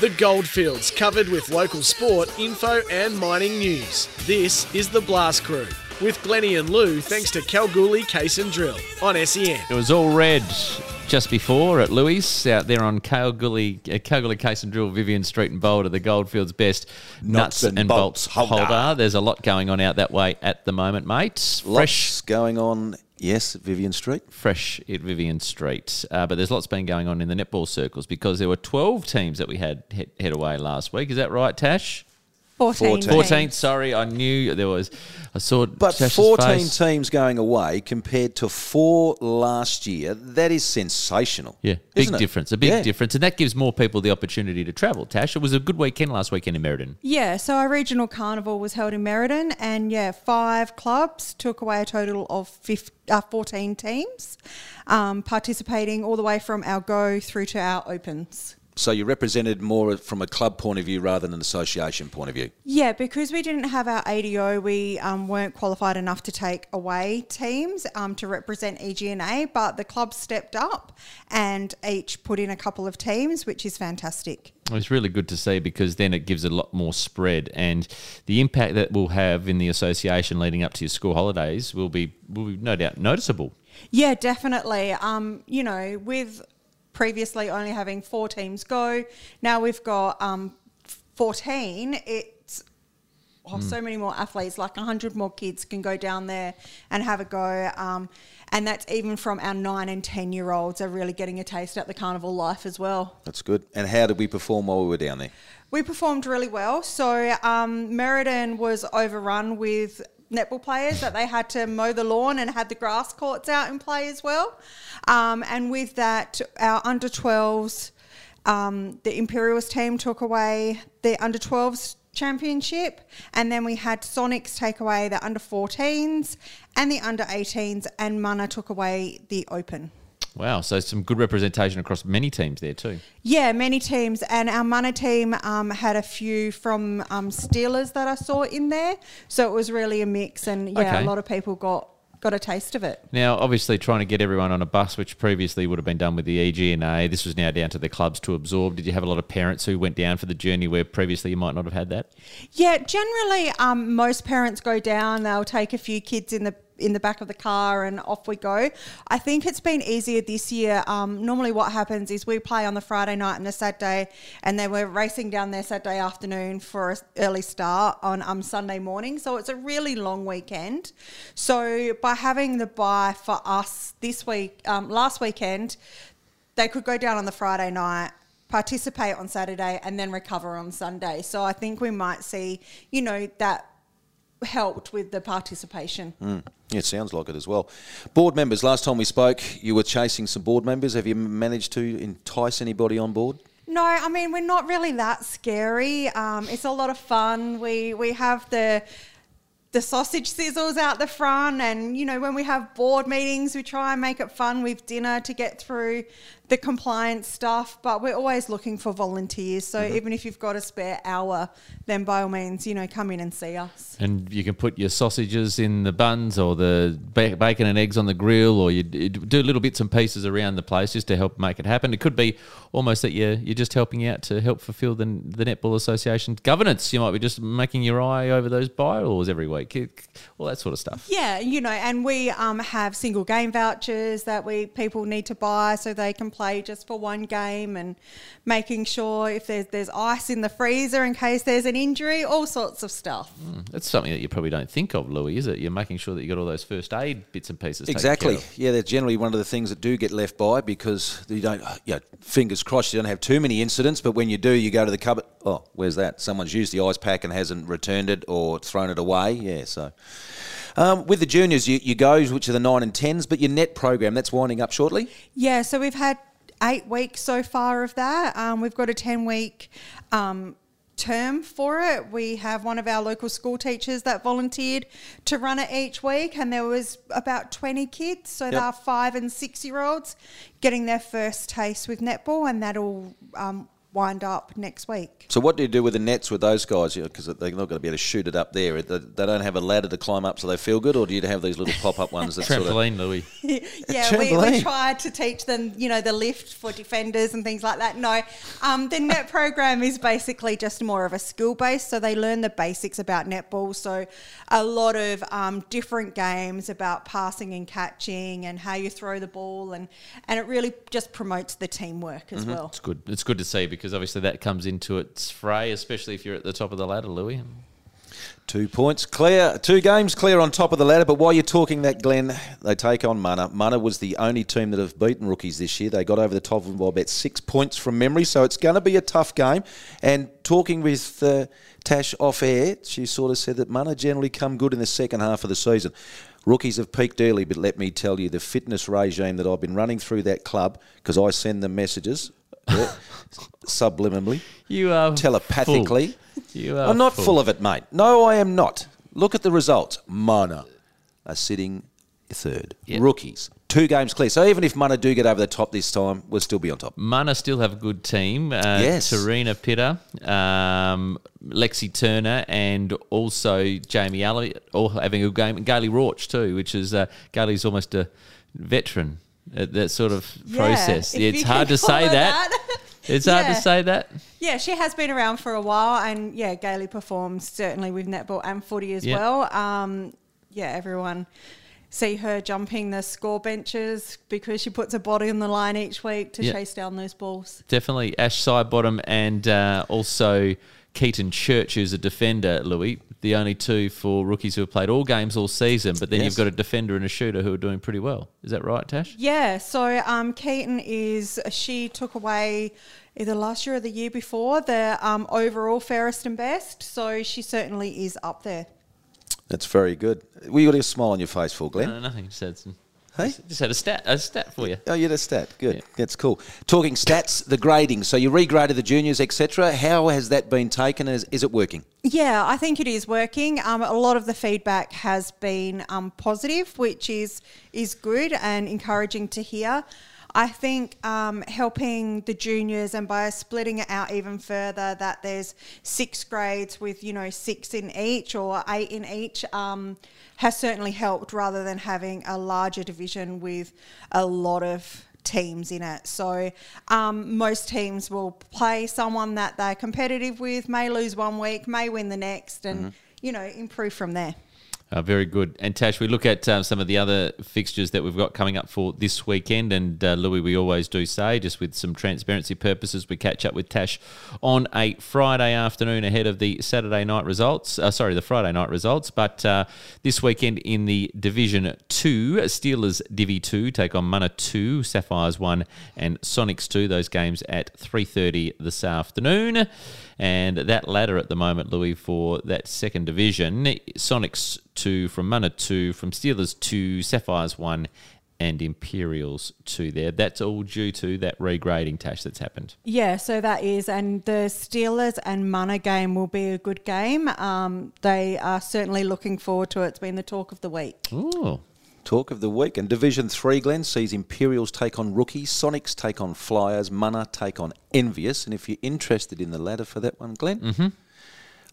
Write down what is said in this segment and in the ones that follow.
The Goldfields, covered with local sport, info, and mining news. This is the Blast Crew with Glennie and Lou, thanks to Kalgoorlie Case and Drill on E SEN. It was all red just before at Louis out there on Kalgoorlie, uh, Kalgoorlie Case and Drill, Vivian Street and Boulder, the Goldfields best nuts, and, bolts holder. There's a lot going on out that way at the moment, mate. Fresh Lots going on, yes, Vivian Street. fresh at Vivian Street. Uh, but there's lots been going on in the netball circles because there were 12 teams that we had head, head away last week. Is that right, Tash? 14. 14. Sorry, I knew there was. I saw. But Tash's 14 face. teams going away compared to four last year, that is sensational. Yeah, big isn't it? difference. A big Yeah. difference, and that gives more people the opportunity to travel. Tash, it was a good weekend last weekend in Merredin. Yeah, so our regional carnival was held in Merredin, and yeah, five clubs took away a total of 15, uh, 14 teams, um, participating all the way from our go through to our opens. So you represented more from a club point of view rather than an association point of view. Yeah, because we didn't have our ADO, we um, weren't qualified enough to take away teams um, to represent EGNA, but the club stepped up and each put in a couple of teams, which is fantastic. It's really good to see because then it gives a lot more spread, and the impact that we'll have in the association leading up to your school holidays will be will be no doubt noticeable. Yeah, definitely. Um, you know, with previously only having four teams go, now we've got um, 14. It's oh, so many more athletes, like 100 more kids can go down there and have a go. Um, and that's even from our nine and 10 year olds are really getting a taste at the carnival life as well. That's good. And how did we perform while we were down there? We performed really well. So um, Merredin was overrun with netball players that they had to mow the lawn and had the grass courts out in play as well. Um, and with that, our under 12s, um, the Imperials team took away the under 12s championship and then we had Sonics take away the under 14s and the under 18s and Mana took away the open. Wow, so some good representation across many teams there too. Yeah, many teams, and our Mana team um, had a few from um, Steelers that I saw in there, so it was really a mix, and yeah, Okay. a lot of people got got a taste of it. Now, obviously, trying to get everyone on a bus, which previously would have been done with the EGNA, this was now down to the clubs to absorb. Did you have a lot of parents who went down for the journey where previously you might not have had that? Yeah, generally, um, most parents go down. They'll take a few kids in the in the back of the car and off we go. I think it's been easier this year. Um, normally, what happens is we play on the Friday night and the Saturday, and then we're racing down there Saturday afternoon for an early start on um, Sunday morning. So it's a really long weekend. So by having the bye for us this week, um, last weekend, they could go down on the Friday night, participate on Saturday, and then recover on Sunday. So I think we might see, you know, that helped with the participation. Yeah, it sounds like it as well. Board members, last time we spoke, you were chasing some board members. Have you managed to entice anybody on board? No, I mean we're not really that scary. Um, it's a lot of fun. We we have the the sausage sizzles out the front, and you know when we have board meetings, we try and make it fun with dinner to get through the compliance stuff. But we're always looking for volunteers. So even if you've got a spare hour, then by all means, you know, come in and see us. And you can put your sausages in the buns or the bacon and eggs on the grill, or you do little bits and pieces around the place just to help make it happen. It could be almost that you're, you're just helping out to help fulfil the, the Netball Association governance. You might be just making your eye over those bylaws every week, all that sort of stuff. Yeah, you know, and we um, have single game vouchers that we people need to buy so they can play just for one game, and making sure if there's there's ice in the freezer in case there's an injury, all sorts of stuff. That's something that you probably don't think of, Louis, is it? You're making sure that you got all those first aid bits and pieces. taken Exactly. care of. Yeah, they're generally one of the things that do get left by because you don't, you know, fingers crossed, you don't have too many incidents, but when you do, you go to the cupboard. Oh, where's that? Someone's used the ice pack and hasn't returned it or thrown it away. Yeah, so. Um, with the juniors, you, you go, which are the 9 and 10s, but your net program, that's winding up shortly. Yeah, so we've had eight weeks so far of that. Um, we've got a 10 week um, term for it. We have one of our local school teachers that volunteered to run it each week, and there was about 20 kids, so they're five and six year olds getting their first taste with netball, and that'll um, wind up next week. So what do you do with the nets with those guys? Because they're not going to be able to shoot it up there. They they don't have a ladder to climb up, so they feel good, or do you have these little pop-up ones that sort of? Trampoline, Louis. yeah, we, we trampoline. tried to teach them, you know, the lift for defenders and things like that. No, um, the net program is basically just more of a skill base, so they learn the basics about netball. So a lot of um, different games about passing and catching and how you throw the ball, and and it really just promotes the teamwork as well. It's good. It's good to see because obviously that comes into its fray, especially if you're at the top of the ladder, Louis. Two points clear, two games clear on top of the ladder. But while you're talking that, Glenn, they take on Mana. Mana was the only team that have beaten rookies this year. They got over the top of them by about six points from memory, so it's going to be a tough game. And talking with uh, Tash off air, she sort of said that Mana generally come good in the second half of the season. Rookies have peaked early, but let me tell you, the fitness regime that I've been running through that club, because I send them messages yeah, subliminally, You are telepathically. full. You are I'm not full. of it, mate. No, I am not. Look at the results. Mana are sitting third. Yep. Rookies, two games clear. So even if Mana do get over the top this time, we'll still be on top. Mana still have a good team. Uh, Yes. Tarina Pitter, um, Lexi Turner, and also Jamie Alley all having a good game. And Gailey Rauch too, which is uh, Gailey's almost a veteran that sort of Yeah, process. It's hard to say that. that. It's hard to say that. Yeah, she has been around for a while, and yeah, Gailey performs certainly with netball and footy as Yeah. well. Um, yeah, everyone see her jumping the score benches because she puts her body on the line each week to Yeah. chase down those balls. Definitely Ash Sidebottom and uh, also Keaton Church, who's a defender, Louis. The only two for rookies who have played all games all season, but then Yes. you've got a defender and a shooter who are doing pretty well. Is that right, Tash? Yeah, so um, Keaton is she took away either last year or the year before the um, overall fairest and best, so she certainly is up there. That's very good. We got a smile on your face for Glenn. No, nothing. Said some, Hey? just, just had a stat, a stat for you. Oh, you had a stat. Good. Yeah. That's cool. Talking stats, the grading. So you regraded the juniors, etc. How has that been taken? Is, is it working? Yeah, I think it is working. Um, a lot of the feedback has been um, positive, which is is good and encouraging to hear. I think um, helping the juniors and by splitting it out even further, that there's six grades with you know six in each or eight in each, um, has certainly helped rather than having a larger division with a lot of teams in it. So um, most teams will play someone that they're competitive with, may lose one week, may win the next, and you know improve from there. Uh, very good. And Tash, we look at um, some of the other fixtures that we've got coming up for this weekend. And uh, Louis, we always do say, just with some transparency purposes, we catch up with Tash on a Friday afternoon ahead of the Saturday night results. Uh, sorry, the Friday night results. But uh, this weekend in the Division 2, Steelers Divi 2 take on Mana 2, Sapphires 1 and Sonics 2. Those games at 3.30 this afternoon. And that ladder at the moment, Louis, for that second division, Sonics 2 from Mana 2, from Steelers 2, Sapphires 1, and Imperials 2 there. That's all due to that regrading tash that's happened. Yeah, so that is, and the Steelers and Mana game will be a good game. Um, they are certainly looking forward to it. It's been the talk of the week. Oh, Talk of the week. And Division 3, Glenn, sees Imperials take on Rookies, Sonics take on Flyers, Mana take on Envious. And if you're interested in the ladder for that one, Glenn, Mm-hmm.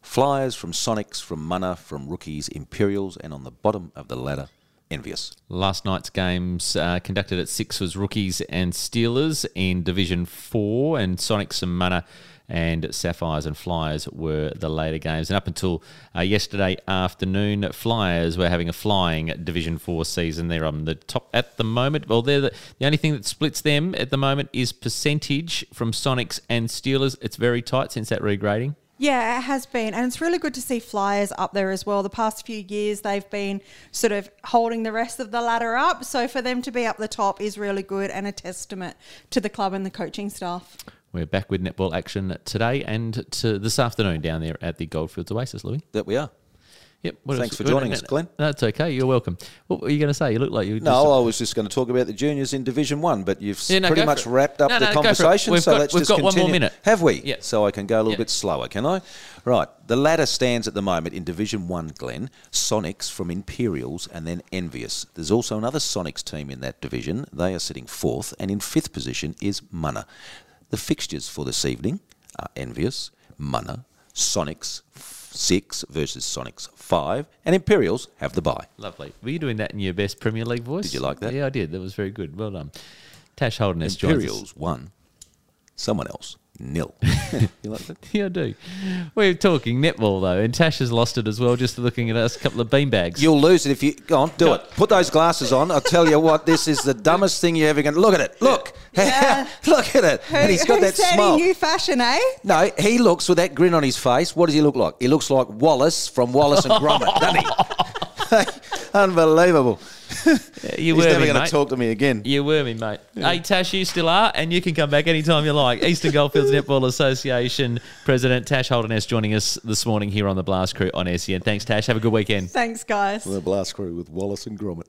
Flyers from Sonics, from Mana, from Rookies, Imperials, and on the bottom of the ladder, Envious. Last night's games uh, conducted at six was Rookies and Steelers in Division 4, and Sonics and Mana and Sapphires and Flyers were the later games. And up until uh, yesterday afternoon, Flyers were having a flying Division 4 season. They're on the top at the moment. Well, they're the, the only thing that splits them at the moment is percentage from Sonics and Steelers. It's very tight since that regrading. Yeah, it has been. And it's really good to see Flyers up there as well. The past few years, they've been sort of holding the rest of the ladder up. So for them to be up the top is really good and a testament to the club and the coaching staff. We're back with netball action today and to this afternoon down there at the Goldfields Oasis, Louis. That we are. Yep. what Thanks else? for joining us, Glenn. That's okay. You're welcome. What were you going to say? You look like you. No, I was just going to talk about the juniors in Division One, but you've Yeah, no, pretty much wrapped up No, the no, go for it. conversation. So got- let's we've just got one more continue. minute. Have we? Yeah. So I can go a little Yeah. bit slower, can I? Right. The ladder stands at the moment in Division One, Glenn. Sonics from Imperials and then Envious. There's also another Sonics team in that division. They are sitting fourth, and in fifth position is Mana. The fixtures for this evening are Envious, Mana, Sonics 6 versus Sonics 5, and Imperials have the bye. Lovely. Were you doing that in your best Premier League voice? Did you like that? Yeah, I did. That was very good. Well done. Tash Holdernesse. Imperials 1, someone else nil. you like that? Yeah, I do. We're talking netball though, and Tash has lost it as well. Just looking at us, a couple of beanbags. You'll lose it if you go on. Do No. it. Put those glasses on. I'll tell you what. This is the dumbest thing you ever going. to Look at it. Look. Yeah. look at it. Who, and he's got that said smile. he knew fashion, eh? No, he looks with that grin on his face. What does he look like? He looks like Wallace from Wallace and Gromit, doesn't he? Unbelievable. you He's were never me, going to mate. talk to me again. You were me, mate. Hey, Tash, you still are, and you can come back anytime you like. Eastern Goldfields Netball Association President Tash Holden joining us this morning here on the Blast Crew on SEN. Thanks, Tash. Have a good weekend. Thanks, guys. The blast crew with Wallace and Gromit.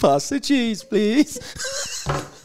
Pass the cheese, please.